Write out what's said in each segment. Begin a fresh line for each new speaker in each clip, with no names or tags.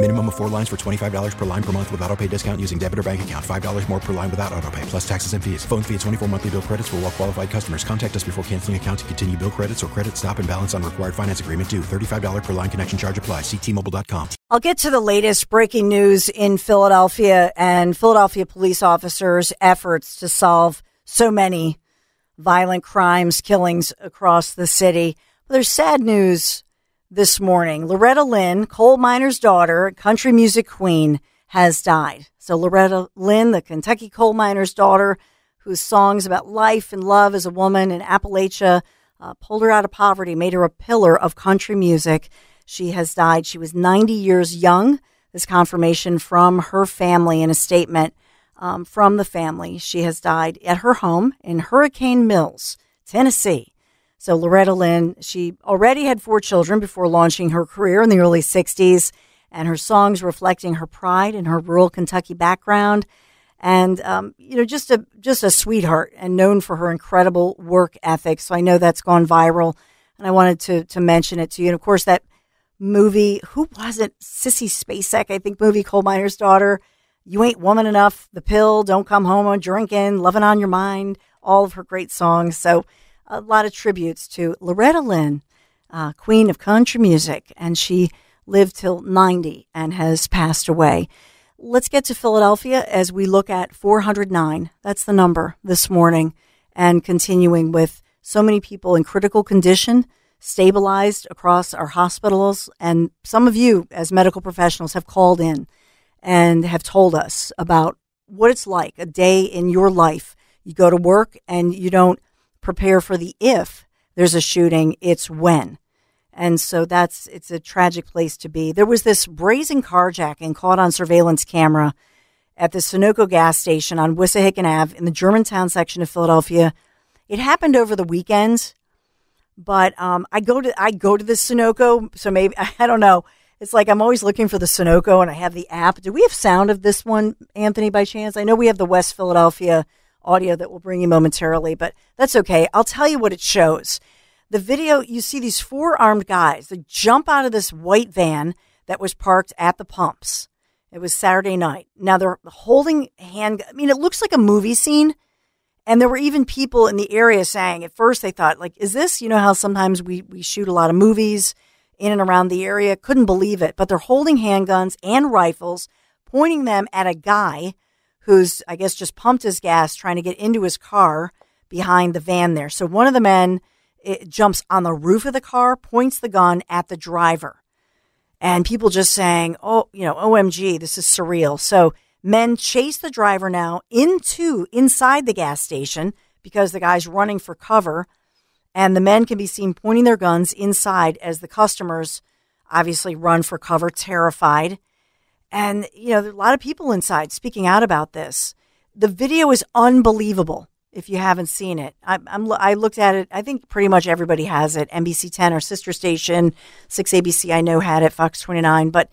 Minimum of four lines for $25 per line per month with auto pay discount using debit or bank account. $5 more per line without auto pay, plus taxes and fees. Phone fee at 24 monthly bill credits for all well qualified customers. Contact us before canceling account to continue bill credits or credit stop and balance on required finance agreement due. $35 per line connection charge apply. Ctmobile.com.
I'll get to the latest breaking news in Philadelphia and Philadelphia police officers' efforts to solve so many violent crimes, killings across the city. There's sad news this morning. Loretta Lynn, coal miner's daughter, country music queen, has died. So Loretta Lynn, the Kentucky coal miner's daughter, whose songs about life and love as a woman in Appalachia uh, pulled her out of poverty, made her a pillar of country music. She has died. She was 90 years young. This confirmation from her family in a statement um, from the family. She has died at her home in Hurricane Mills, Tennessee. So Loretta Lynn, she already had four children before launching her career in the early 60s, and her songs reflecting her pride in her rural Kentucky background, and um, you know, just a just a sweetheart, and known for her incredible work ethic. So I know that's gone viral, and I wanted to to mention it to you. And of course, that movie, who was it? Sissy Spacek, I think, movie Coal Miner's Daughter. You ain't woman enough. The pill. Don't come home on drinking. Loving on your mind. All of her great songs. So a lot of tributes to Loretta Lynn, uh, queen of country music, and she lived till 90 and has passed away. Let's get to Philadelphia as we look at 409. That's the number this morning, and continuing with so many people in critical condition, stabilized across our hospitals, and some of you as medical professionals have called in and have told us about what it's like a day in your life. You go to work and you don't prepare for the if there's a shooting, it's when. And so that's it's a tragic place to be. There was this brazen carjacking caught on surveillance camera at the Sunoco gas station on Wissahickon Ave in the Germantown section of Philadelphia. It happened over the weekend, but um, I go to I go to the Sunoco, so maybe I don't know. It's like I'm always looking for the Sunoco, and I have the app. Do we have sound of this one, Anthony, by chance? I know we have the West Philadelphia audio that will bring you momentarily, but that's okay. I'll tell you what it shows. The video, you see these four armed guys that jump out of this white van that was parked at the pumps. It was Saturday night. Now they're holding hand. I mean, it looks like a movie scene. And there were even people in the area saying at first they thought, like, is this, you know, how sometimes we, we shoot a lot of movies in and around the area? Couldn't believe it. But they're holding handguns and rifles, pointing them at a guy who's, I guess, just pumped his gas trying to get into his car behind the van there. So one of the men jumps on the roof of the car, points the gun at the driver. And people just saying, oh, you know, OMG, this is surreal. So men chase the driver now into inside the gas station because the guy's running for cover. And the men can be seen pointing their guns inside as the customers obviously run for cover, terrified. And, you know, there are a lot of people inside speaking out about this. The video is unbelievable if you haven't seen it. I, am I looked at it. I think pretty much everybody has it. NBC 10, our sister station, 6ABC, I know had it, Fox 29. But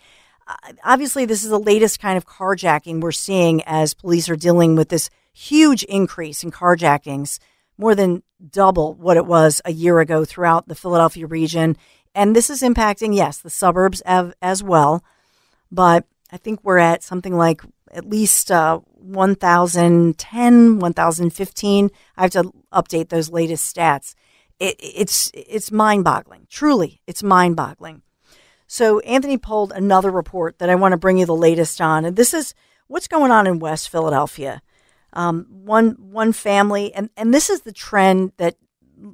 uh, obviously, this is the latest kind of carjacking we're seeing as police are dealing with this huge increase in carjackings, more than double what it was a year ago throughout the Philadelphia region. And this is impacting, yes, the suburbs as well. But I think we're at something like at least uh, 1,010, 1,015. I have to update those latest stats. It, it's it's mind boggling. Truly, it's mind boggling. So Anthony pulled another report that I want to bring you the latest on, and this is what's going on in West Philadelphia. Um, one one family, and and this is the trend that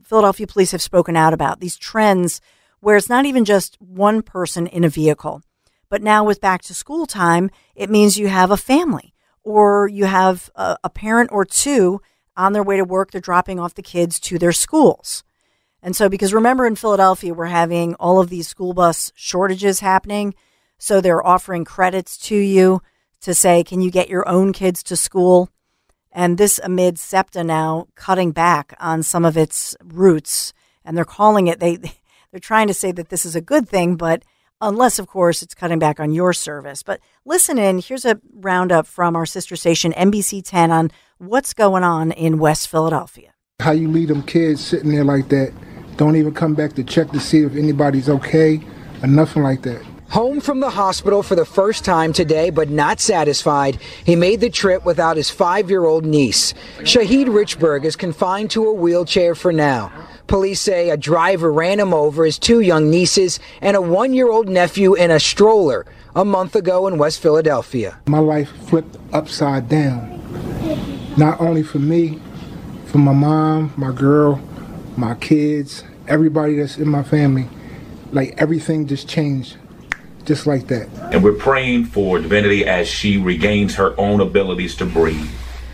Philadelphia police have spoken out about. These trends where it's not even just one person in a vehicle, but now with back to school time, it means you have a family or you have a, a parent or two on their way to work. They're dropping off the kids to their schools. And so, because remember in Philadelphia, we're having all of these school bus shortages happening. So they're offering credits to you to say, can you get your own kids to school? And this amid SEPTA now cutting back on some of its routes. And they're calling it, they, they're trying to say that this is a good thing, but unless, of course, it's cutting back on your service. But listen in. Here's a roundup from our sister station, NBC 10, on what's going on in West Philadelphia.
How you leave them kids sitting there like that don't even come back to check to see if anybody's okay or nothing like that.
Home from the hospital for the first time today, but not satisfied, he made the trip without his five year old niece. Shahid Richburg is confined to a wheelchair for now. Police say a driver ran him over his two young nieces and a one year old nephew in a stroller a month ago in West Philadelphia.
My life flipped upside down. Not only for me, for my mom, my girl, my kids, everybody that's in my family, like everything just changed just like that.
And we're praying for Divinity as she regains her own abilities to breathe.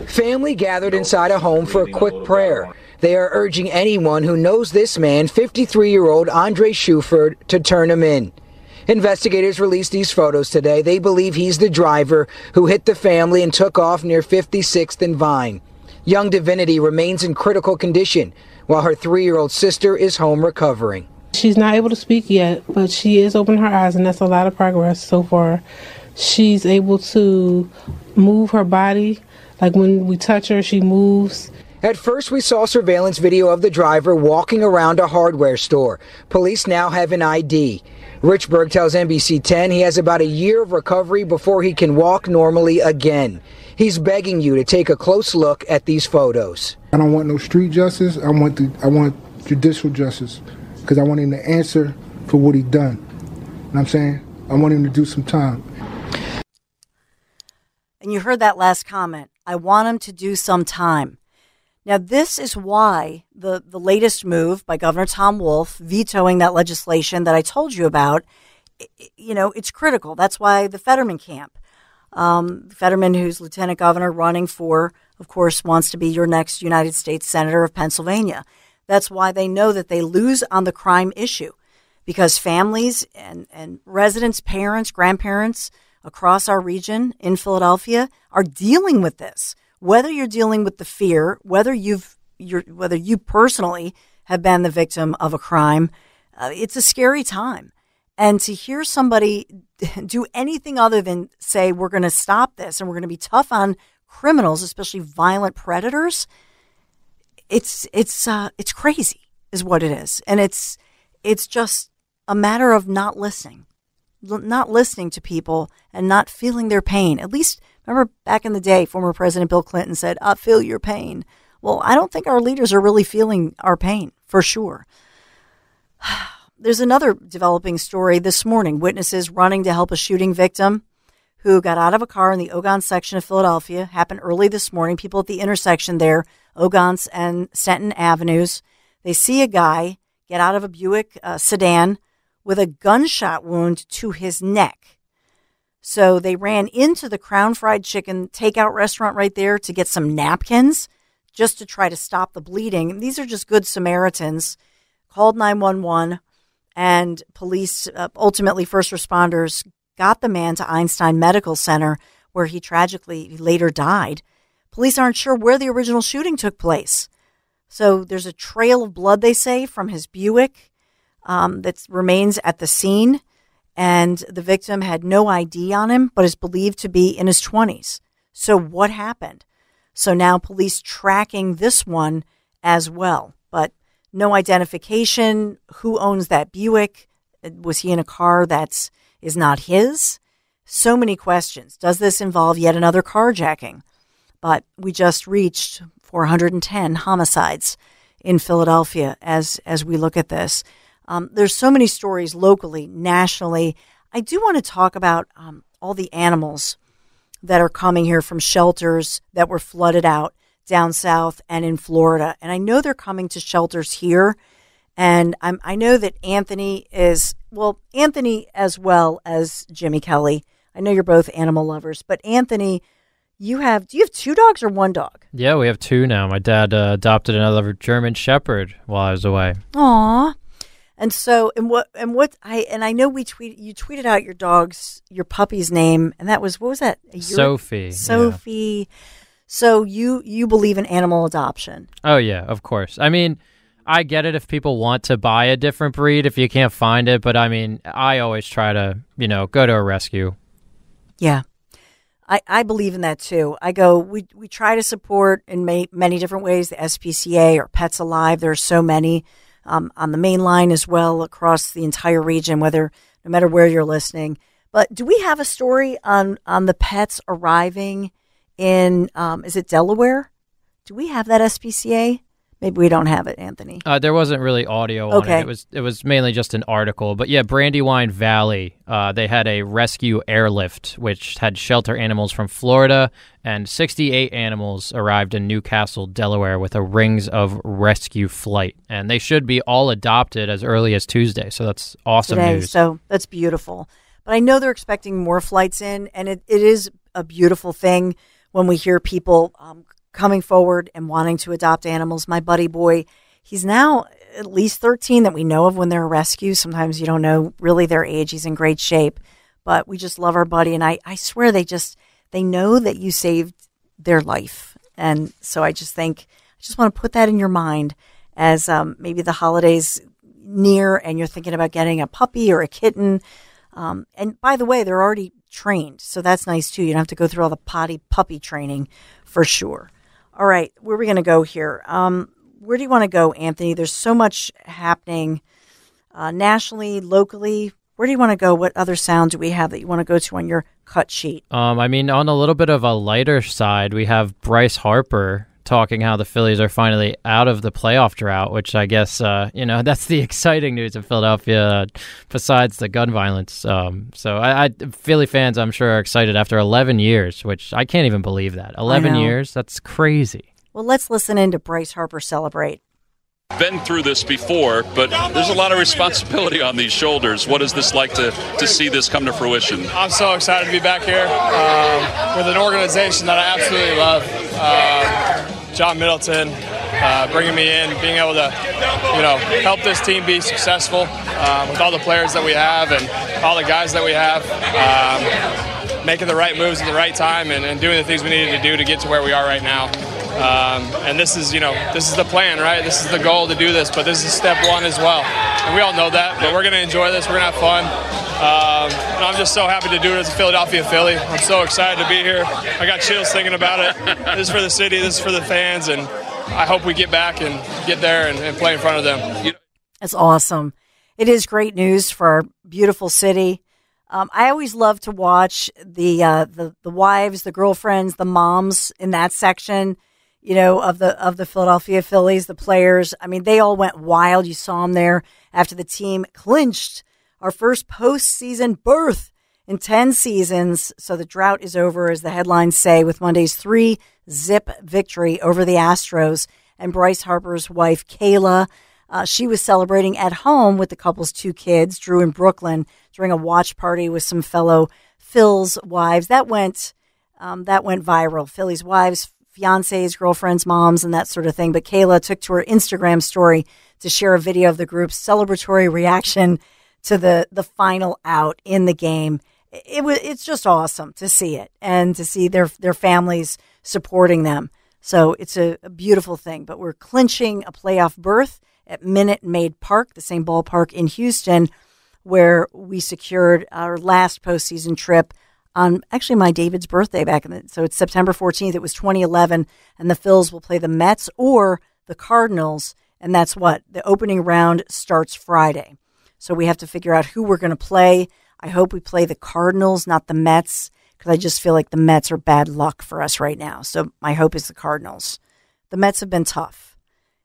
Family gathered inside a home for a quick prayer. They are urging anyone who knows this man, 53 year old Andre Shuford, to turn him in. Investigators released these photos today. They believe he's the driver who hit the family and took off near 56th and Vine. Young Divinity remains in critical condition, while her three year old sister is home recovering.
She's not able to speak yet, but she is opening her eyes, and that's a lot of progress so far. She's able to move her body. Like when we touch her, she moves.
At first, we saw surveillance video of the driver walking around a hardware store. Police now have an ID. Richburg tells NBC 10 he has about a year of recovery before he can walk normally again. He's begging you to take a close look at these photos.
I don't want no street justice. I want the, I want judicial justice because I want him to answer for what he done. You know what I'm saying? I want him to do some time.
And you heard that last comment. I want him to do some time. Now, this is why the, the latest move by Governor Tom Wolf vetoing that legislation that I told you about, you know, it's critical. That's why the Fetterman camp, um, Fetterman, who's lieutenant governor running for, of course, wants to be your next United States Senator of Pennsylvania. That's why they know that they lose on the crime issue because families and, and residents, parents, grandparents across our region in Philadelphia are dealing with this. Whether you're dealing with the fear, whether you've you're, whether you personally have been the victim of a crime, uh, it's a scary time. And to hear somebody do anything other than say, we're going to stop this and we're going to be tough on criminals, especially violent predators, it's it's uh, it's crazy, is what it is, and it's it's just a matter of not listening, not listening to people and not feeling their pain. At least remember back in the day, former President Bill Clinton said, "I feel your pain." Well, I don't think our leaders are really feeling our pain for sure. There's another developing story this morning. Witnesses running to help a shooting victim who got out of a car in the Ogontz section of Philadelphia. Happened early this morning. People at the intersection there, Ogontz and Stenton Avenues, they see a guy get out of a Buick uh, sedan with a gunshot wound to his neck. So they ran into the Crown Fried Chicken takeout restaurant right there to get some napkins just to try to stop the bleeding. These are just good Samaritans. Called 911 and police, uh, ultimately first responders, got the man to Einstein Medical Center, where he tragically later died. Police aren't sure where the original shooting took place. So there's a trail of blood, they say, from his Buick um, that remains at the scene. And the victim had no ID on him, but is believed to be in his 20s. So what happened? So now police tracking this one as well, but no identification. Who owns that Buick? Was he in a car that's is not his? So many questions. Does this involve yet another carjacking? But we just reached 410 homicides in Philadelphia as as we look at this. Um, there's so many stories locally, nationally. I do want to talk about um, all the animals that are coming here from shelters that were flooded out down south and in Florida. And I know they're coming to shelters here. And I'm, I know that Anthony is, well, Anthony as well as Jimmy Kelly. I know you're both animal lovers, but Anthony, you have, do you have two dogs or one dog?
Yeah, we have two now. My dad uh, adopted another German Shepherd while I was away.
Aw. And so, and what, and what I, and I know we tweet, you tweeted out your dog's, your puppy's name, and that was, what was that? Year-
Sophie. yeah.
Sophie. So you, you believe in animal adoption.
Oh yeah, of course. I mean, I get it if people want to buy a different breed if you can't find it, but I mean, I always try to, you know, go to a rescue.
Yeah. I, I believe in that too. I go, we, we try to support in ma- many different ways the SPCA or Pets Alive. There are so many um, on the main line as well across the entire region, whether no matter where you're listening. But do we have a story on, on the pets arriving in, um, is it Delaware? Do we have that SPCA? Maybe we don't have it, Anthony.
Uh, there wasn't really audio on
Okay.
it. It was it was mainly just an article. But yeah, Brandywine Valley, uh, they had a rescue airlift which had shelter animals from Florida, and 68 animals arrived in New Castle, Delaware, with a Wings of Rescue flight, and they should be all adopted as early as Tuesday. So that's awesome
today.
news.
So that's beautiful. But I know they're expecting more flights in, and it, it is a beautiful thing when we hear people um, coming forward and wanting to adopt animals. My buddy boy, he's now at least 13 that we know of when they're a rescue. Sometimes you don't know really their age. He's in great shape, but we just love our buddy. And I, I swear they just, they know that you saved their life. And so I just think, I just want to put that in your mind as um, maybe the holidays near and you're thinking about getting a puppy or a kitten. Um, and by the way, they're already trained, so that's nice too. You don't have to go through all the potty puppy training for sure. All right, where are we going to go here? Um, where do you want to go, Anthony? There's so much happening uh, nationally, locally. Where do you want to go? What other sounds do we have that you want to go to on your cut sheet?
Um, I mean, on a little bit of a lighter side, we have Bryce Harper talking how the Phillies are finally out of the playoff drought, which I guess, uh, you know, that's the exciting news in Philadelphia uh, besides the gun violence. Um, so I, I, Philly fans, I'm sure, are excited after 11 years, which I can't even believe that. 11 years? That's crazy.
Well, let's listen in to Bryce Harper celebrate.
been through this before, but there's a lot of responsibility on these shoulders. What is this like to, to see this come to fruition?
I'm so excited to be back here um, with an organization that I absolutely love. Uh, John Middleton uh, bringing me in, being able to, you know, help this team be successful uh, with all the players that we have and all the guys that we have. Um, making the right moves at the right time and, and doing the things we needed to do to get to where we are right now. Um, and this is, you know, this is the plan, right? This is the goal to do this, but this is step one as well. And we all know that, but we're going to enjoy this. We're going to have fun. Um, and I'm just so happy to do it as a Philadelphia Philly. I'm so excited to be here. I got chills thinking about it. this is for the city, this is for the fans, and I hope we get back and get there and, and play in front of them.
That's awesome. It is great news for our beautiful city. Um, I always love to watch the, uh, the the wives, the girlfriends, the moms in that section. You know of the of the Philadelphia Phillies, the players. I mean, they all went wild. You saw them there after the team clinched our first postseason berth in ten seasons. So the drought is over, as the headlines say, with Monday's three zip victory over the Astros and Bryce Harper's wife Kayla. Uh, she was celebrating at home with the couple's two kids, Drew and Brooklyn, during a watch party with some fellow Phil's wives. That went um, that went viral. Philly's wives, fiancés, girlfriends, moms, and that sort of thing. But Kayla took to her Instagram story to share a video of the group's celebratory reaction to the the final out in the game. It was it's just awesome to see it and to see their their families supporting them. So it's a, a beautiful thing. But we're clinching a playoff berth at Minute Maid Park, the same ballpark in Houston, where we secured our last postseason trip on actually my David's birthday back in the so it's September 14th. It was 2011, and the Phils will play the Mets or the Cardinals, and that's what the opening round starts Friday. So we have to figure out who we're going to play. I hope we play the Cardinals, not the Mets, because I just feel like the Mets are bad luck for us right now. So my hope is the Cardinals. The Mets have been tough.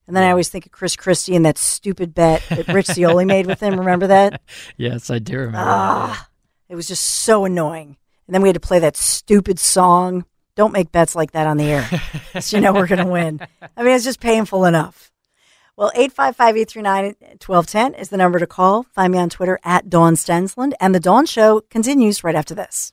And then I always think of Chris Christie and that stupid bet that Rich Zeoli made with him. Remember that?
Yes, I do remember.
Ah, it was just so annoying. And then we had to play that stupid song. Don't make bets like that on the air. so you know we're going to win. I mean, it's just painful enough. Well, 855 839 1210 is the number to call. Find me on Twitter at Dawn Stensland. And the Dawn Show continues right after this.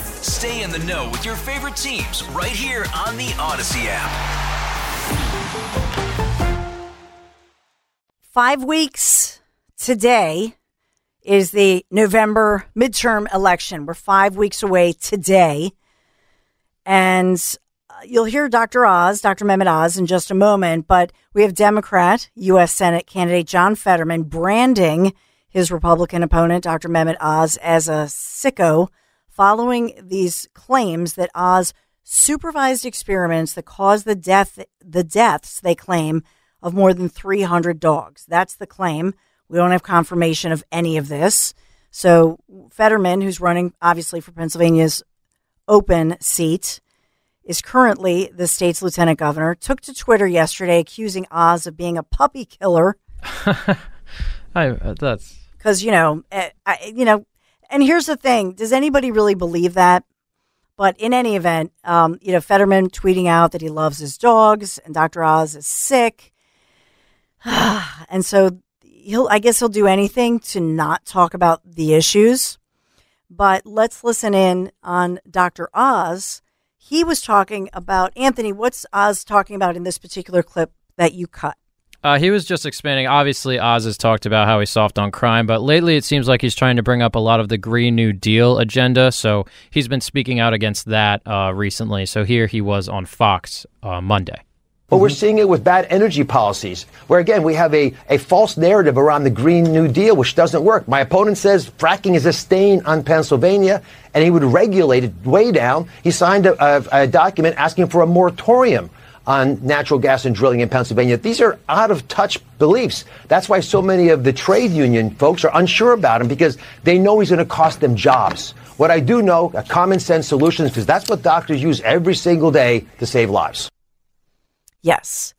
Stay in the know with your favorite teams right here on the Audacy app.
Five weeks today is the November midterm election. We're five weeks away today. And uh, you'll hear Dr. Oz, Dr. Mehmet Oz, in just a moment. But we have Democrat U.S. Senate candidate John Fetterman branding his Republican opponent, Dr. Mehmet Oz, as a sicko following these claims that Oz supervised experiments that caused the death the deaths they claim of more than 300 dogs. That's the claim. We don't have confirmation of any of this. So Fetterman, who's running obviously for Pennsylvania's open seat, is currently the state's lieutenant governor, took to Twitter yesterday accusing Oz of being a puppy killer.
I, uh, that's
because you know, uh, I, you know, and here's the thing: does anybody really believe that? But in any event, um, you know, Fetterman tweeting out that he loves his dogs and Dr. Oz is sick, and so he'll, I guess, he'll do anything to not talk about the issues. But let's listen in on Dr. Oz. He was talking about Anthony. What's Oz talking about in this particular clip that you cut?
Uh, he was just expanding. Obviously, Oz has talked about how he's soft on crime, but lately it seems like he's trying to bring up a lot of the Green New Deal agenda. So he's been speaking out against that uh, recently. So here he was on Fox uh, Monday.
But we're seeing it with bad energy policies, where again, we have a, a false narrative around the Green New Deal, which doesn't work. My opponent says fracking is a stain on Pennsylvania, and he would regulate it way down. He signed a, a, a document asking for a moratorium on natural gas and drilling in Pennsylvania. These are out of touch beliefs. That's why so many of the trade union folks are unsure about him because they know he's going to cost them jobs. What I do know, a common sense solution, because that's what doctors use every single day to save lives.
Yes.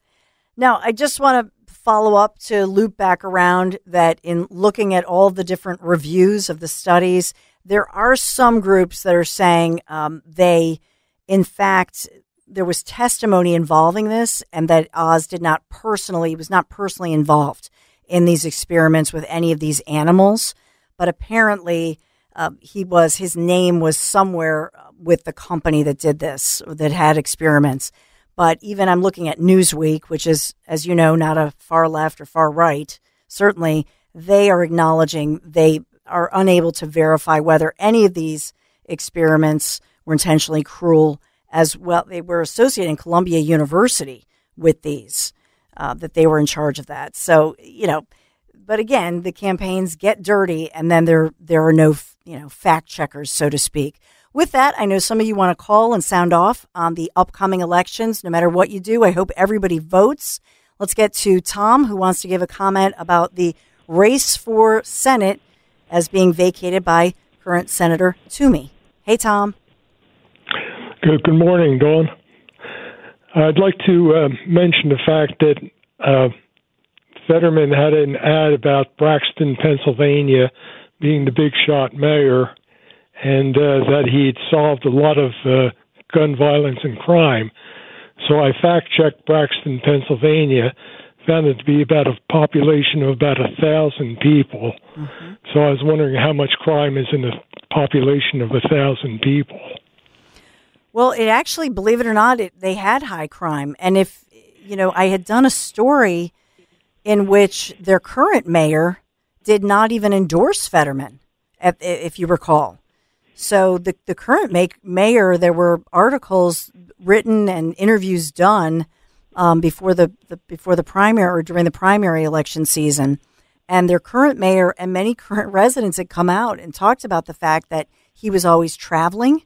Now, I just want to follow up to loop back around that in looking at all the different reviews of the studies, there are some groups that are saying um, they, in fact, there was testimony involving this and that Oz did not personally, was not personally involved in these experiments with any of these animals. But apparently, uh, he was, his name was somewhere with the company that did this, that had experiments. But even I'm looking at Newsweek, which is, as you know, not a far left or far right. Certainly, they are acknowledging they are unable to verify whether any of these experiments were intentionally cruel as well. They were associating Columbia University with these, uh, that they were in charge of that. So, you know, but again, the campaigns get dirty and then there, there are no, you know, fact checkers, so to speak. With that, I know some of you want to call and sound off on the upcoming elections. No matter what you do, I hope everybody votes. Let's get to Tom, who wants to give a comment about the race for Senate as being vacated by current Senator Toomey. Hey, Tom.
Good, good morning, Dawn. I'd like to uh, mention the fact that uh, Fetterman had an ad about Braxton, Pennsylvania, being the big shot mayor, and uh, that he had solved a lot of uh, gun violence and crime. So I fact checked Braxton, Pennsylvania, found it to be about a population of about a thousand people. Mm-hmm. So I was wondering how much crime is in a population of a thousand people.
Well, it actually, believe it or not, it, they had high crime. And if, you know, I had done a story in which their current mayor did not even endorse Fetterman, if you recall. So the, the current make, mayor, there were articles written and interviews done um, before the, the before the primary or during the primary election season, and their current mayor and many current residents had come out and talked about the fact that he was always traveling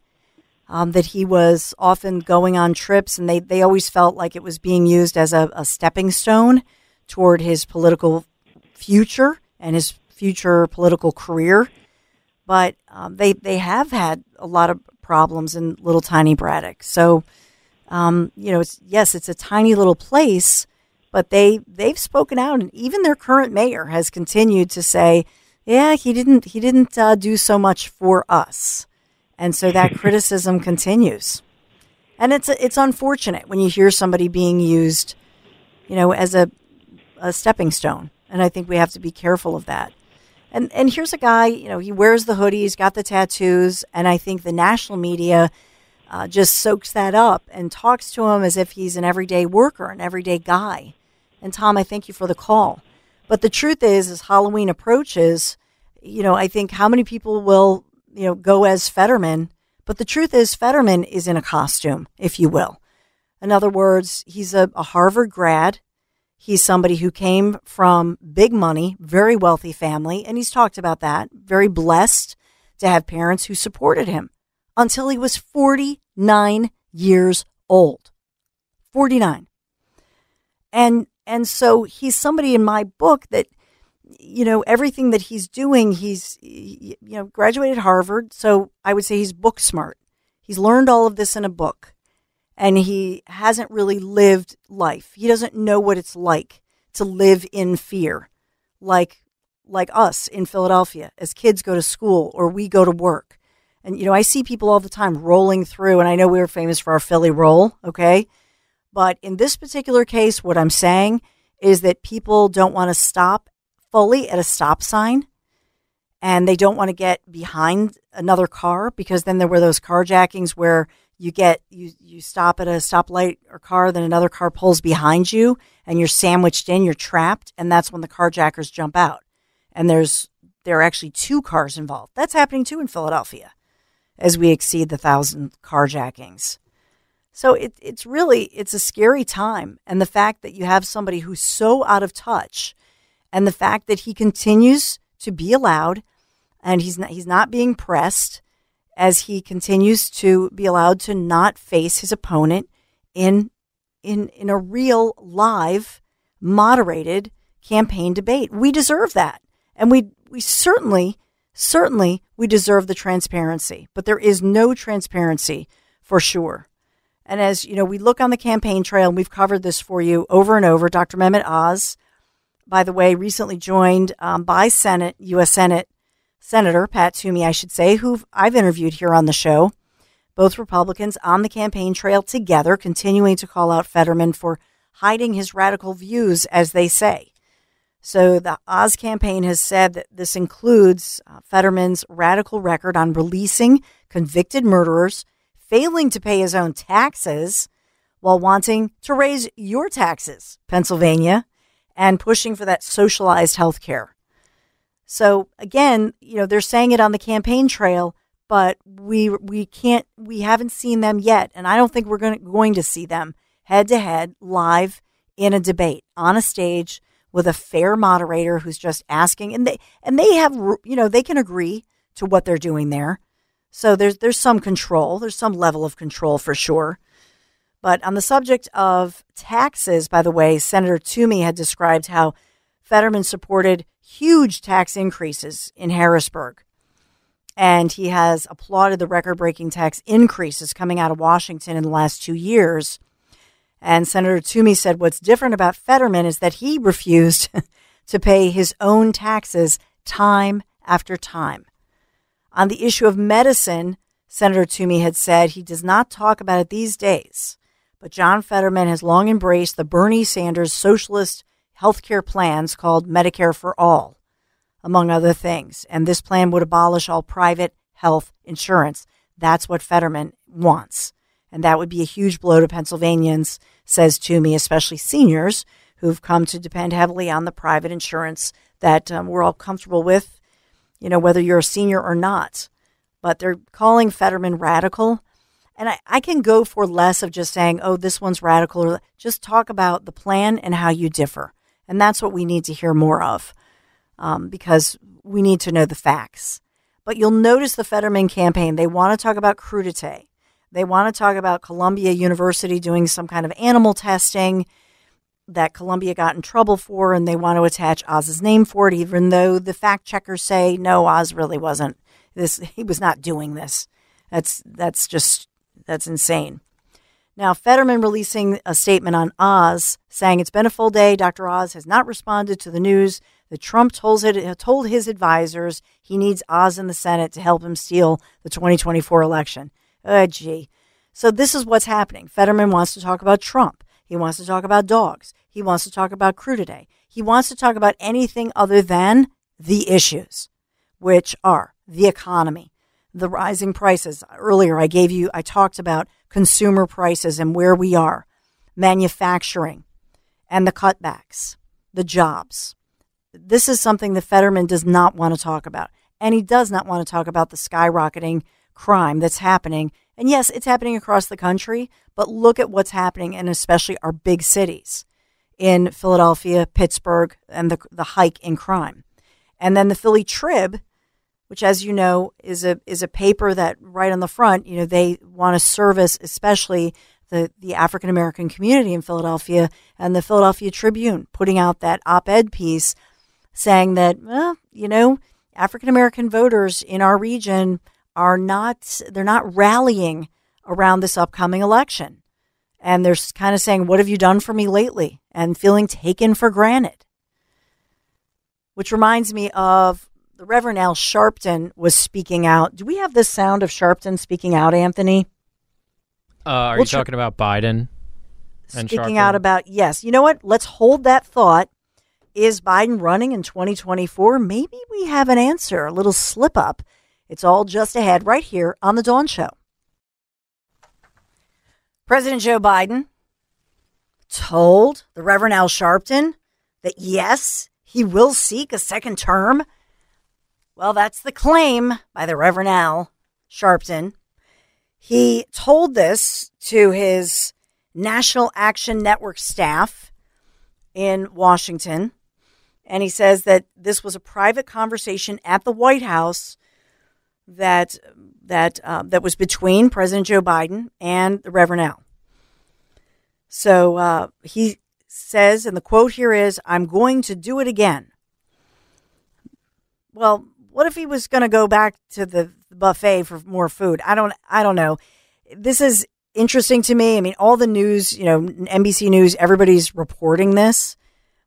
um, that he was often going on trips, and they, they always felt like it was being used as a, a stepping stone toward his political future and his future political career. But um, they they have had a lot of problems in little tiny Braddock. So, um, you know, it's, yes, it's a tiny little place, but they they've spoken out, and even their current mayor has continued to say, "Yeah, he didn't he didn't uh, do so much for us." And so that criticism continues. And it's it's unfortunate when you hear somebody being used, you know, as a a stepping stone. And I think we have to be careful of that. And and here's a guy, you know, he wears the hoodie, he's got the tattoos, and I think the national media uh, just soaks that up and talks to him as if he's an everyday worker, an everyday guy. And Tom, I thank you for the call. But the truth is, as Halloween approaches, you know, I think how many people will you know, go as Fetterman. But the truth is, Fetterman is in a costume, if you will. In other words, he's a, a Harvard grad. He's somebody who came from big money, very wealthy family, and he's talked about that. Very blessed to have parents who supported him until he was 49 years old. 49. And and so he's somebody in my book that you know, everything that he's doing, he's, you know, graduated Harvard. So I would say he's book smart. He's learned all of this in a book and he hasn't really lived life. He doesn't know what it's like to live in fear, like, like us in Philadelphia as kids go to school or we go to work. And, you know, I see people all the time rolling through, and I know we are famous for our Philly roll, okay? But in this particular case, what I'm saying is that people don't want to stop fully at a stop sign and they don't want to get behind another car because then there were those carjackings where you get you you stop at a stoplight or car then another car pulls behind you and you're sandwiched in you're trapped and that's when the carjackers jump out. And there's there are actually two cars involved. That's happening too in Philadelphia as we exceed the thousand carjackings. So it, it's really it's a scary time and the fact that you have somebody who's so out of touch and the fact that he continues to be allowed and he's not, he's not being pressed as he continues to be allowed to not face his opponent in in in a real live moderated campaign debate. We deserve that. And we we certainly certainly we deserve the transparency, but there is no transparency for sure. And as you know, we look on the campaign trail, and we've covered this for you over and over. Dr. Mehmet Oz by the way, recently joined um, by Senate, U.S. Senate Senator Pat Toomey, I should say, who I've interviewed here on the show. Both Republicans on the campaign trail together, continuing to call out Fetterman for hiding his radical views, as they say. So the Oz campaign has said that this includes uh, Fetterman's radical record on releasing convicted murderers, failing to pay his own taxes, while wanting to raise your taxes, Pennsylvania, and pushing for that socialized health care. So again, you know, they're saying it on the campaign trail, but we we can't we haven't seen them yet, and I don't think we're going to, going to see them head to head live in a debate on a stage with a fair moderator who's just asking and they and they have you know, they can agree to what they're doing there. So there's there's some control, there's some level of control for sure. But on the subject of taxes, by the way, Senator Toomey had described how Fetterman supported huge tax increases in Harrisburg. And he has applauded the record breaking tax increases coming out of Washington in the last two years. And Senator Toomey said what's different about Fetterman is that he refused to pay his own taxes time after time. On the issue of medicine, Senator Toomey had said he does not talk about it these days. But John Fetterman has long embraced the Bernie Sanders socialist healthcare plans called Medicare for All, among other things. And this plan would abolish all private health insurance. That's what Fetterman wants. And that would be a huge blow to Pennsylvanians, says Toomey, especially seniors who've come to depend heavily on the private insurance that um, we're all comfortable with, you know, whether you're a senior or not. But they're calling Fetterman radical. And I, I can go for less of just saying, oh, this one's radical, or just talk about the plan and how you differ. And that's what we need to hear more of um, because we need to know the facts. But you'll notice the Fetterman campaign, they want to talk about crudité. They want to talk about Columbia University doing some kind of animal testing that Columbia got in trouble for, and they want to attach Oz's name for it, even though the fact checkers say no, Oz really wasn't this. He was not doing this. That's that's just that's insane. Now, Fetterman releasing a statement on Oz saying it's been a full day. Dr. Oz has not responded to the news that Trump told, it, told his advisors he needs Oz in the Senate to help him steal the 2024 election. Oh, gee. So this is what's happening. Fetterman wants to talk about Trump. He wants to talk about dogs. He wants to talk about crudité. He wants to talk about anything other than the issues, which are the economy, the rising prices. Earlier, I gave you, I talked about consumer prices and where we are, manufacturing, and the cutbacks, the jobs. This is something that Fetterman does not want to talk about. And he does not want to talk about the skyrocketing crime that's happening. And yes, it's happening across the country, but look at what's happening in especially our big cities in Philadelphia, Pittsburgh, and the, the hike in crime. And then the Philly Trib, which, as you know, is a is a paper that right on the front, you know, they want to service especially the the African American community in Philadelphia, and the Philadelphia Tribune putting out that op-ed piece saying that, well, you know, African American voters in our region are not they're not rallying around this upcoming election. And they're kind of saying, What have you done for me lately? and feeling taken for granted. Which reminds me of the Reverend Al Sharpton was speaking out. Do we have the sound of Sharpton speaking out, Anthony?
Uh, are
Well,
you talking about Biden? And
speaking
Sharpton?
out about yes. You know what? Let's hold that thought. Is Biden running in 2024? Maybe we have an answer. A little slip up. It's all just ahead right here on the Dawn Show. President Joe Biden told the Reverend Al Sharpton that yes, he will seek a second term. Well, that's the claim by the Reverend Al Sharpton. He told this to his National Action Network staff in Washington. And he says that this was a private conversation at the White House that that uh, that was between President Joe Biden and the Reverend Al. So uh, he says, and the quote here is, "I'm going to do it again." Well, what if he was going to go back to the buffet for more food? I don't. I don't know. This is interesting to me. I mean, all the news, you know, NBC News, everybody's reporting this,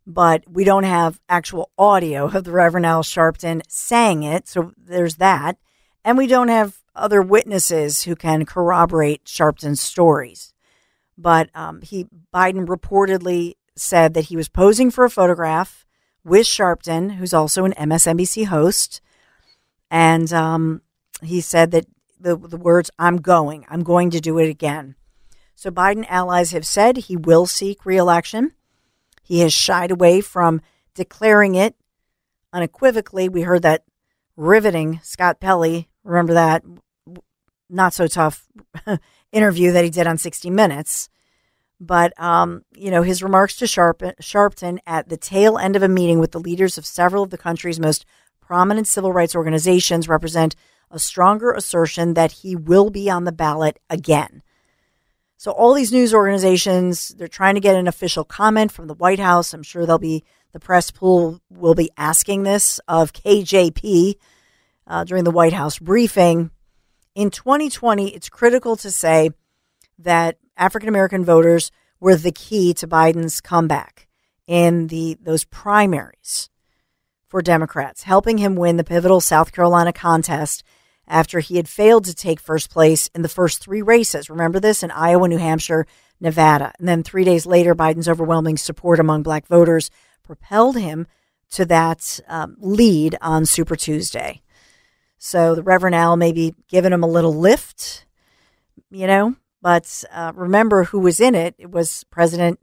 but we don't have actual audio of the Reverend Al Sharpton saying it. So there's that. And we don't have other witnesses who can corroborate Sharpton's stories. But um, he Biden reportedly said that he was posing for a photograph with Sharpton, who's also an MSNBC host, and um, he said that the the words "I'm going, I'm going to do it again." So Biden allies have said he will seek reelection. He has shied away from declaring it unequivocally. We heard that riveting Scott Pelley, remember that not so tough interview that he did on 60 Minutes. But, um, you know, his remarks to Sharp- Sharpton at the tail end of a meeting with the leaders of several of the country's most prominent civil rights organizations represent a stronger assertion that he will be on the ballot again. So all these news organizations, they're trying to get an official comment from the White House. I'm sure they'll be the press pool will be asking this of KJP, uh, during the White House briefing. In 2020, it's critical to say that African American voters were the key to Biden's comeback in the those primaries for Democrats, helping him win the pivotal South Carolina contest after he had failed to take first place in the first three races. Remember this in Iowa, New Hampshire, Nevada. And then three days later, Biden's overwhelming support among black voters propelled him to that um, lead on Super Tuesday. So the Reverend Al maybe giving him a little lift, you know, but uh, remember who was in it. It was President,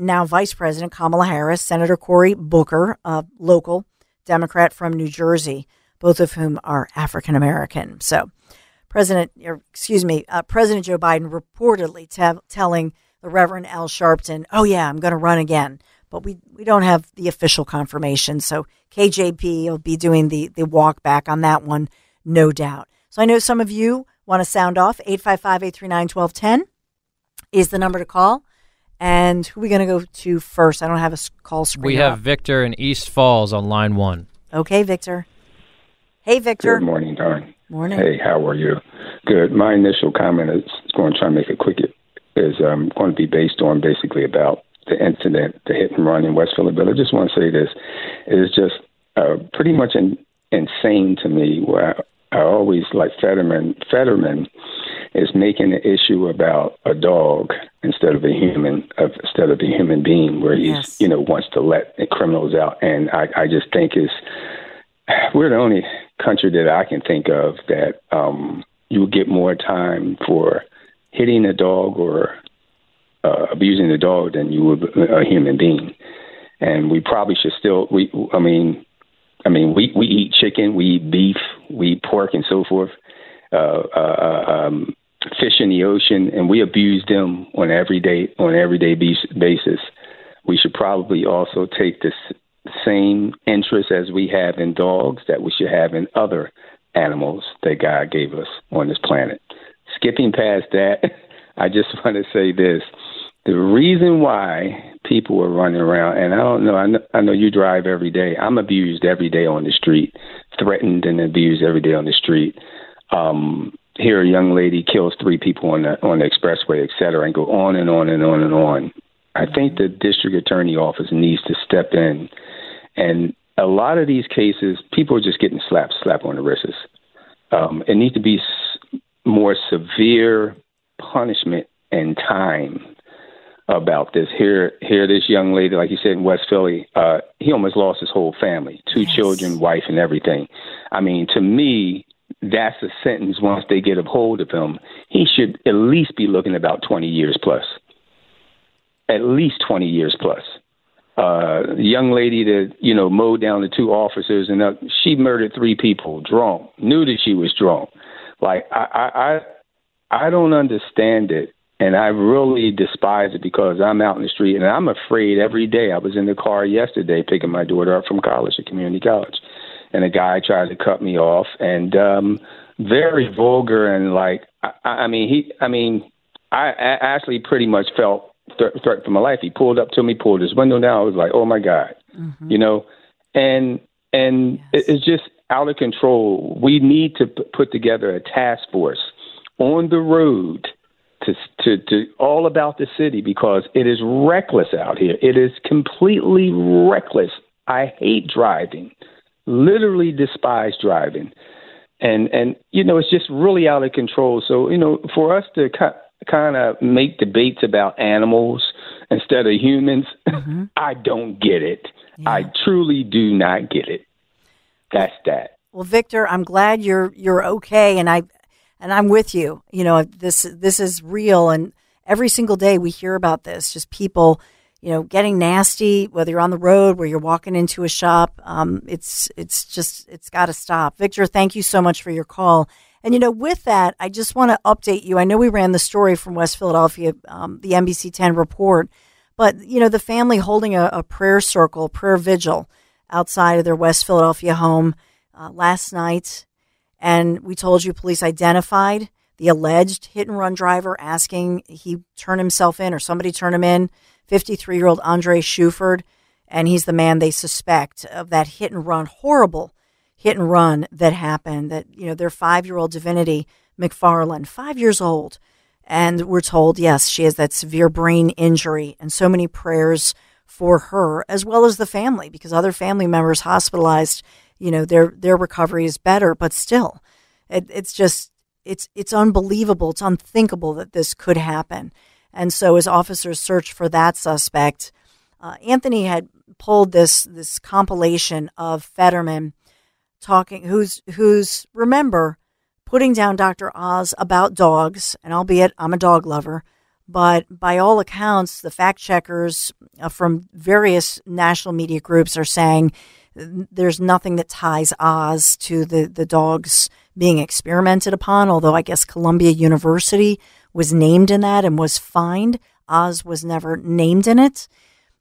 now Vice President Kamala Harris, Senator Cory Booker, a local Democrat from New Jersey, both of whom are African American. So, President, or excuse me, uh, President Joe Biden reportedly te- telling the Reverend Al Sharpton, "Oh yeah, I'm going to run again," but we we don't have the official confirmation. So KJP will be doing the the walk back on that one, no doubt. So I know some of you want to sound off. 855-839-1210 is the number to call. And who are we going to go to first? I don't have a call screen.
We have Victor in East Falls on line one.
Okay, Victor. Hey, Victor.
Good morning, Dawn.
Morning.
Hey, how are you? Good. My initial comment is going to try and make it quick. Is um, going to be based on basically about the incident, the hit and run in West Philadelphia. I just want to say this: it is just uh, pretty much in, insane to me. Where I, always like Fetterman. Fetterman is making an issue about a dog instead of a human, of, instead of a human being, where he's
Yes.
you know wants to let the criminals out, and I, I just think is we're the only country that I can think of that um, you get more time for hitting a dog or uh, abusing a dog than you would a human being. And we probably should still. We, I mean, I mean, we we eat chicken, we eat beef, we eat pork, and so forth. Uh, uh, um, fish in the ocean, and we abuse them on everyday on everyday basis. We should probably also take this same interest as we have in dogs that we should have in other animals that God gave us on this planet. Skipping past that, I just want to say this. The reason why people are running around, and I don't know, I know, I know you drive every day. I'm abused every day on the street, threatened and abused every day on the street. Um, here, a young lady kills three people on the on the expressway, et cetera, and go on and on and on and on. I think the district attorney office needs to step in, and a lot of these cases, people are just getting slapped, slap on the wrists. Um, it needs to be more severe punishment and time about this. Here, here, this young lady, like you said in West Philly, uh, he almost lost his whole family, two children, wife, and everything. I mean, to me, that's a sentence. Once they get a hold of him, he should at least be looking about twenty years plus. At least twenty years plus. Uh, young lady that you know mowed down the two officers and uh, she murdered three people drunk. Knew that she was drunk. Like I, I, I, I don't understand it and I really despise it because I'm out in the street and I'm afraid every day. I was in the car yesterday picking my daughter up from college at community college, and a guy tried to cut me off and um very vulgar and like I, I mean he I mean I, I actually pretty much felt th- threat for my life. He pulled up to me, pulled his window down. I was like, oh my god, you know, and and it it's just out of control. We need to p- put together a task force on the road to to to all about the city because it is reckless out here. It is completely reckless. I hate driving. Literally despise driving. And and you know it's just really out of control. So, you know, for us to ki- kind of make debates about animals instead of humans, mm-hmm. I don't get it. I truly do not get it. That's that.
Well, Victor, I'm glad you're you're okay, and I and I'm with you. You know, this this is real, and every single day we hear about this. Just people, you know, getting nasty. Whether you're on the road, where you're walking into a shop, um, it's it's just it's got to stop. Victor, thank you so much for your call. And you know, with that, I just want to update you. I know we ran the story from West Philadelphia, um, the NBC 10 report, but you know, the family holding a, a prayer circle, prayer vigil outside of their West Philadelphia home uh, last night. And we told you police identified the alleged hit and run driver asking he turn himself in or somebody turn him in, 53 year old Andre Shuford. And he's the man they suspect of that hit and run, horrible hit and run that happened. That you know, their five-year-old divinity McFarland, five years old, and we're told yes, she has that severe brain injury, and so many prayers for her as well as the family because other family members hospitalized. You know, their their recovery is better, but still, it, it's just it's it's unbelievable. It's unthinkable that this could happen. And so, as officers searched for that suspect, uh, Anthony had pulled this this compilation of Fetterman talking, who's who's remember putting down Dr. Oz about dogs, and albeit I'm a dog lover, but by all accounts, the fact checkers uh, from various national media groups are saying there's nothing that ties Oz to the the dogs being experimented upon. Although I guess Columbia University was named in that and was fined, Oz was never named in it.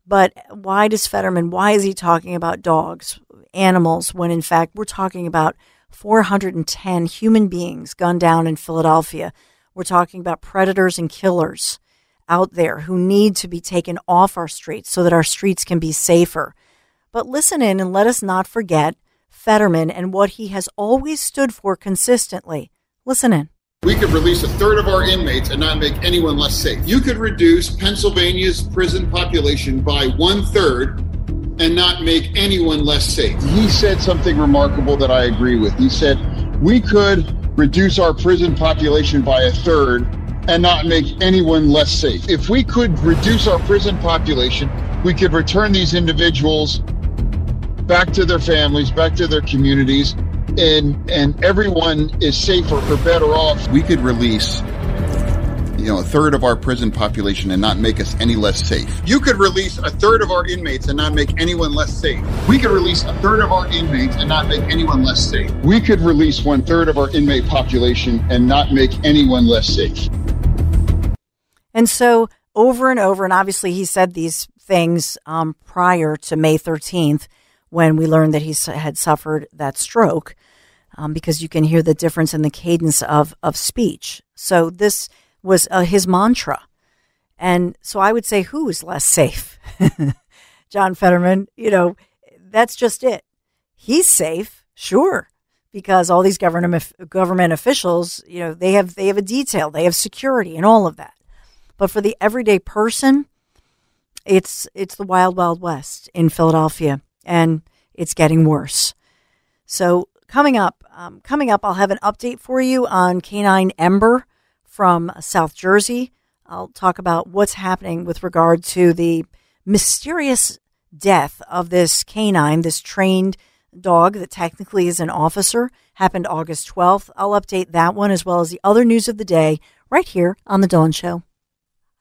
But why does Fetterman, why is he talking about dogs, animals, when in fact we're talking about 410 human beings gunned down in Philadelphia? We're talking about predators and killers out there who need to be taken off our streets so that our streets can be safer. But listen in and let us not forget Fetterman and what he has always stood for consistently. Listen in.
We could release a third of our inmates and not make anyone less safe. You could reduce Pennsylvania's prison population by one third and not make anyone less safe.
He said something remarkable that I agree with. He said, We could reduce our prison population by a third and not make anyone less safe. If we could reduce our prison population, we could return these individuals back to their families, back to their communities, and and everyone is safer or better off.
We could release you know, a third of our prison population and not make us any less safe. You could release a third of our inmates and not make anyone less safe. We could release a third of our inmates and not make anyone less safe.
We could release one third of our inmate population and not make anyone less safe.
And so, over and over, and obviously, he said these things um, prior to May 13th when we learned that he had suffered that stroke um, because you can hear the difference in the cadence of, of speech. So this was uh, his mantra. And so I would say, who is less safe? John Fetterman, you know, that's just it. He's safe, sure, because all these government government officials, you know, they have they have a detail, they have security and all of that. But for the everyday person, it's it's the wild wild west in Philadelphia and it's getting worse. So coming up, um, coming up, I'll have an update for you on Canine Ember from South Jersey. I'll talk about what's happening with regard to the mysterious death of this canine, this trained dog that technically is an officer, happened August 12th. I'll update that one as well as the other news of the day right here on The Dawn Show.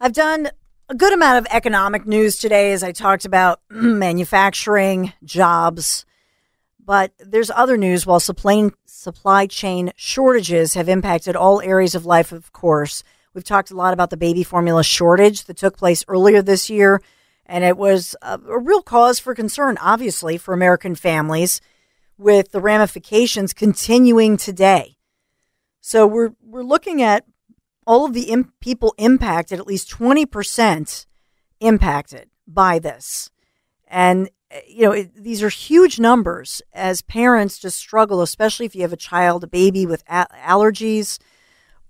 I've done a good amount of economic news today as I talked about manufacturing, jobs, but there's other news while supply, chain shortages have impacted all areas of life, of course. We've talked a lot about the baby formula shortage that took place earlier this year, and it was a, a real cause for concern, obviously, for American families, with the ramifications continuing today. So we're we're looking at all of the Im- people impacted, at least 20% impacted by this. And, eh, you know, it, these are huge numbers as parents just struggle, especially if you have a child, a baby with a- allergies,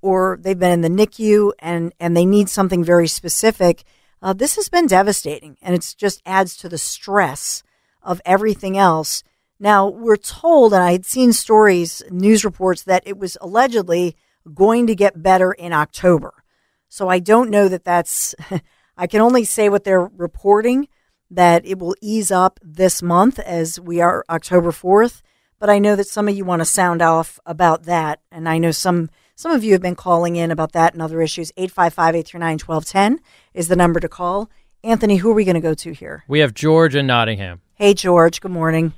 or they've been in the NICU and, and they need something very specific. Uh, this has been devastating and it just adds to the stress of everything else. Now, we're told, and I had seen stories, news reports, that it was allegedly going to get better in October. So I don't know that that's, I can only say what they're reporting that it will ease up this month as we are October 4th. But I know that some of you want to sound off about that. And I know some, some of you have been calling in about that and other issues. 855 839 1210 is the number to call. Anthony, who are we going to go to here?
We have George in Nottingham.
Hey, George. Good morning.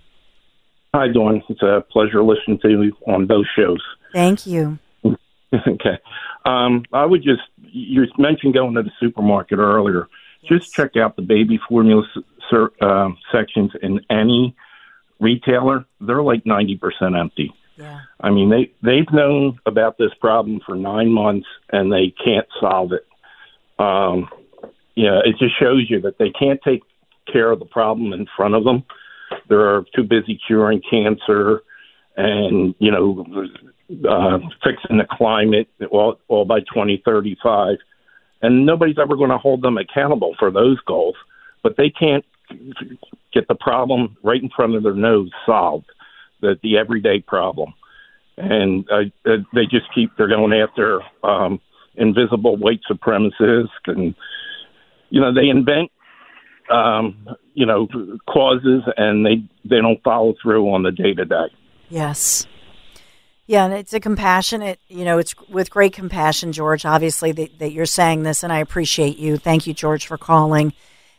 Hi, Dawn. It's a pleasure listening to you on both shows.
Thank you.
okay. Um, I would just, you mentioned going to the supermarket earlier. Just check out the baby formula uh, sections in any retailer. They're like 90% empty.
Yeah.
I mean, they, they've known about this problem for nine months and they can't solve it. Um, yeah, it just shows you that they can't take care of the problem in front of them. They're too busy curing cancer and you know, uh, fixing the climate all, all by 2035. And nobody's ever going to hold them accountable for those goals, but they can't get the problem right in front of their nose solved, the the everyday problem, and uh, uh they just keep they're going after um, invisible white supremacists, and you know they invent um, you know causes and they they don't follow through on the day to day.
Yes. Yeah, and it's a compassionate, you know, it's with great compassion, George, obviously, that, that you're saying this, and I appreciate you. Thank you, George, for calling.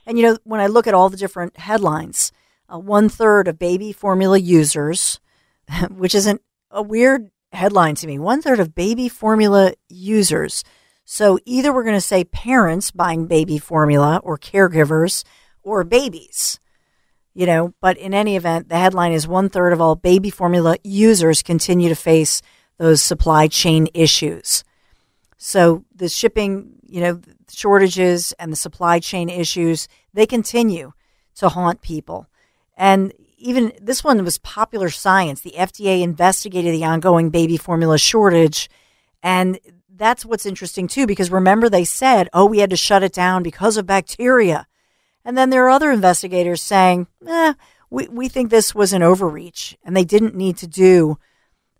And, you know, when I look at all the different headlines, uh, one third of baby formula users, which isn't a weird headline to me, one third of baby formula users. So either we're going to say parents buying baby formula or caregivers or babies, you know, but in any event, the headline is one third of all baby formula users continue to face those supply chain issues. So the shipping, you know, shortages and the supply chain issues, they continue to haunt people. And even this one was popular science. The FDA investigated the ongoing baby formula shortage. And that's what's interesting too, because remember they said, oh, we had to shut it down because of bacteria. And then there are other investigators saying, eh, we, we think this was an overreach and they didn't need to do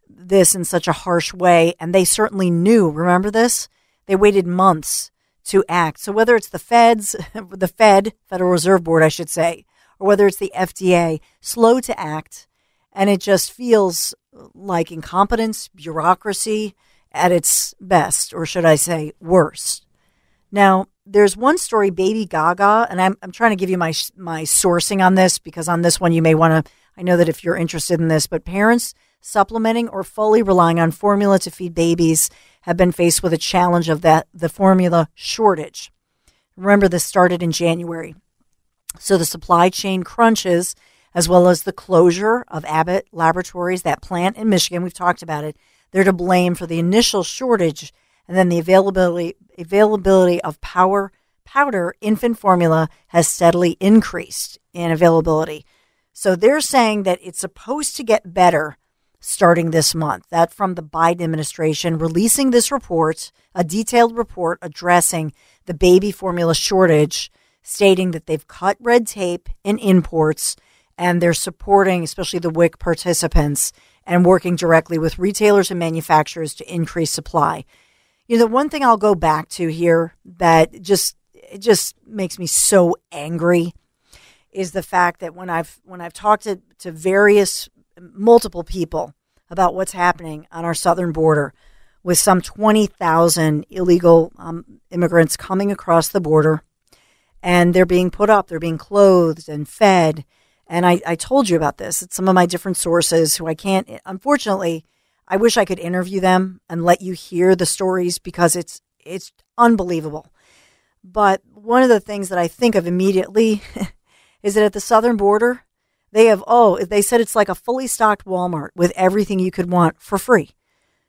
this in such a harsh way. And they certainly knew, remember this? They waited months to act. So whether it's the feds, the Fed, Federal Reserve Board, I should say, or whether it's the FDA, slow to act, and it just feels like incompetence, bureaucracy at its best, or should I say worst. Now, there's one story, Baby Gaga, and I'm, I'm trying to give you my my sourcing on this because on this one you may want to. I know that if you're interested in this, but parents supplementing or fully relying on formula to feed babies have been faced with a challenge of that the formula shortage. Remember, this started in January. So the supply chain crunches, as well as the closure of Abbott Laboratories, that plant in Michigan, we've talked about it, they're to blame for the initial shortage and then the availability availability of power powder infant formula has steadily increased in availability. So they're saying that it's supposed to get better starting this month. That from the Biden administration releasing this report, a detailed report addressing the baby formula shortage, stating that they've cut red tape in imports and they're supporting, especially the WIC participants, and working directly with retailers and manufacturers to increase supply. You know, the one thing I'll go back to here that just it just makes me so angry is the fact that when I've when I've talked to, to various multiple people about what's happening on our southern border with some 20,000 illegal um, immigrants coming across the border and they're being put up, they're being clothed and fed. And I, I told you about this. It's some of my different sources who I can't, unfortunately, I wish I could interview them and let you hear the stories because it's, it's unbelievable. But one of the things that I think of immediately is that at the southern border, they have, oh, they said it's like a fully stocked Walmart with everything you could want for free.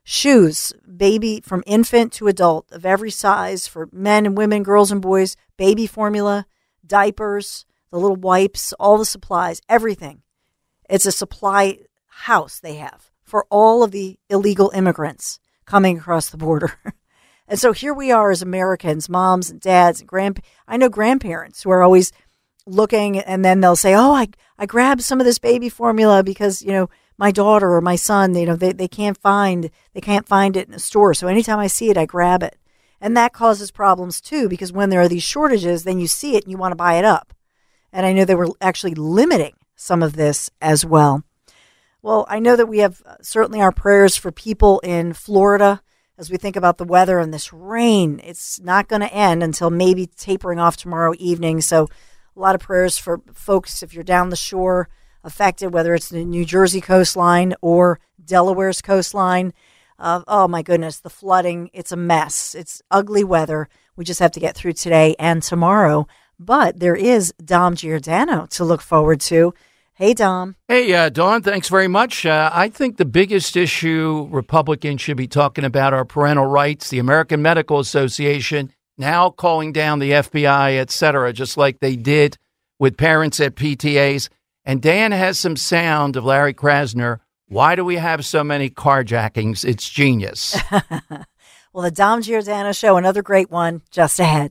Shoes, baby from infant to adult of every size for men and women, girls and boys, baby formula, diapers, the little wipes, all the supplies, everything. It's a supply house they have for all of the illegal immigrants coming across the border. and so here we are as Americans, moms and dads and grand I know grandparents who are always looking and then they'll say, "Oh, I I grabbed some of this baby formula because, you know, my daughter or my son, you know, they, they can't find they can't find it in a store. So anytime I see it, I grab it. And that causes problems too because when there are these shortages, then you see it and you want to buy it up. And I know they were actually limiting some of this as well. Well, I know that we have uh, certainly our prayers for people in Florida as we think about the weather and this rain. It's not going to end until maybe tapering off tomorrow evening. So a lot of prayers for folks if you're down the shore affected, whether it's the New Jersey coastline or Delaware's coastline. Uh, oh my goodness, the flooding, it's a mess. It's ugly weather. We just have to get through today and tomorrow. But there is Dom Giordano to look forward to. Hey, Dom.
Hey, uh, Dawn, thanks very much. Uh, I think the biggest issue Republicans should be talking about are parental rights. The American Medical Association now calling down the FBI, et cetera, just like they did with parents at PTAs. And Dan has some sound of Larry Krasner Why do we have so many carjackings? It's genius.
well, the Dom Giordano show, another great one just ahead.